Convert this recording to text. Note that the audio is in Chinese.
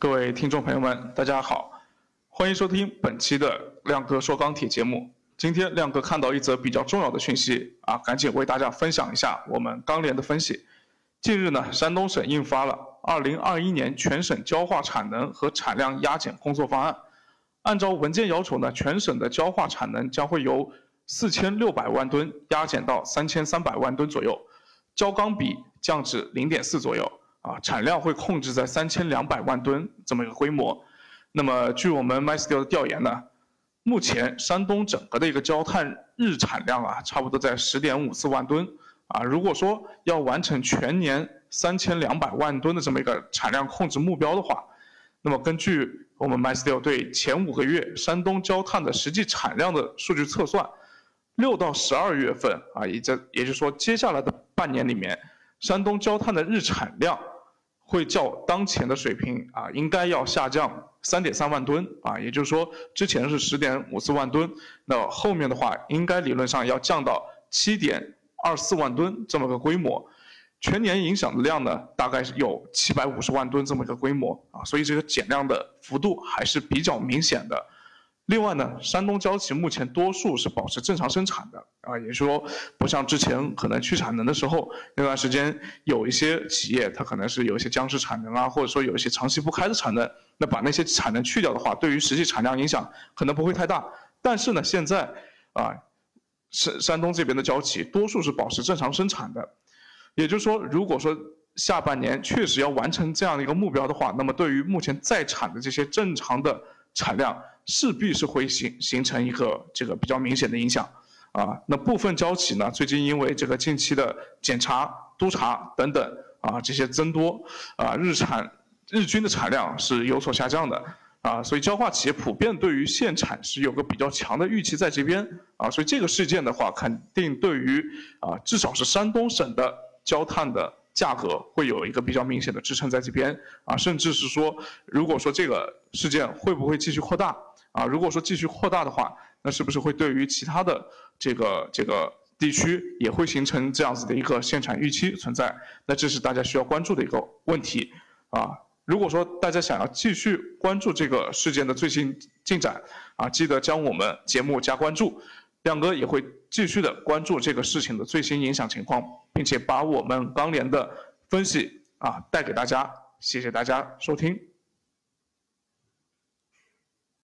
各位听众朋友们，大家好，欢迎收听本期的亮哥说钢铁节目。今天亮哥看到一则比较重要的讯息啊，赶紧为大家分享一下我们钢联的分析。近日呢，山东省印发了二零二一年全省焦化产能和产量压减工作方案。按照文件要求呢，全省的焦化产能将会由四千六百万吨压减到三千三百万吨左右，焦钢比降至零点四左右。啊，产量会控制在三千两百万吨这么一个规模。那么，据我们 MySteel 的调研呢，目前山东整个的一个焦炭日产量啊，差不多在十点五四万吨。啊，如果说要完成全年三千两百万吨的这么一个产量控制目标的话，那么根据我们 MySteel 对前五个月山东焦炭的实际产量的数据测算，六到十二月份啊，也在也就是说接下来的半年里面，山东焦炭的日产量。会较当前的水平啊，应该要下降三点三万吨啊，也就是说之前是十点五四万吨，那后面的话应该理论上要降到七点二四万吨这么个规模，全年影响的量呢，大概是有七百五十万吨这么一个规模啊，所以这个减量的幅度还是比较明显的。另外呢，山东焦企目前多数是保持正常生产的啊，也就是说，不像之前可能去产能的时候那段时间，有一些企业它可能是有一些僵尸产能啊，或者说有一些长期不开的产能，那把那些产能去掉的话，对于实际产量影响可能不会太大。但是呢，现在啊，山山东这边的焦企多数是保持正常生产的，也就是说，如果说下半年确实要完成这样的一个目标的话，那么对于目前在产的这些正常的。产量势必是会形形成一个这个比较明显的影响，啊，那部分焦企呢，最近因为这个近期的检查、督查等等啊这些增多，啊日产日均的产量是有所下降的，啊，所以焦化企业普遍对于限产是有个比较强的预期在这边，啊，所以这个事件的话，肯定对于啊至少是山东省的焦炭的。价格会有一个比较明显的支撑在这边啊，甚至是说，如果说这个事件会不会继续扩大啊？如果说继续扩大的话，那是不是会对于其他的这个这个地区也会形成这样子的一个限产预期存在？那这是大家需要关注的一个问题啊。如果说大家想要继续关注这个事件的最新进展啊，记得将我们节目加关注。亮哥也会继续的关注这个事情的最新影响情况，并且把我们钢联的分析啊带给大家。谢谢大家收听。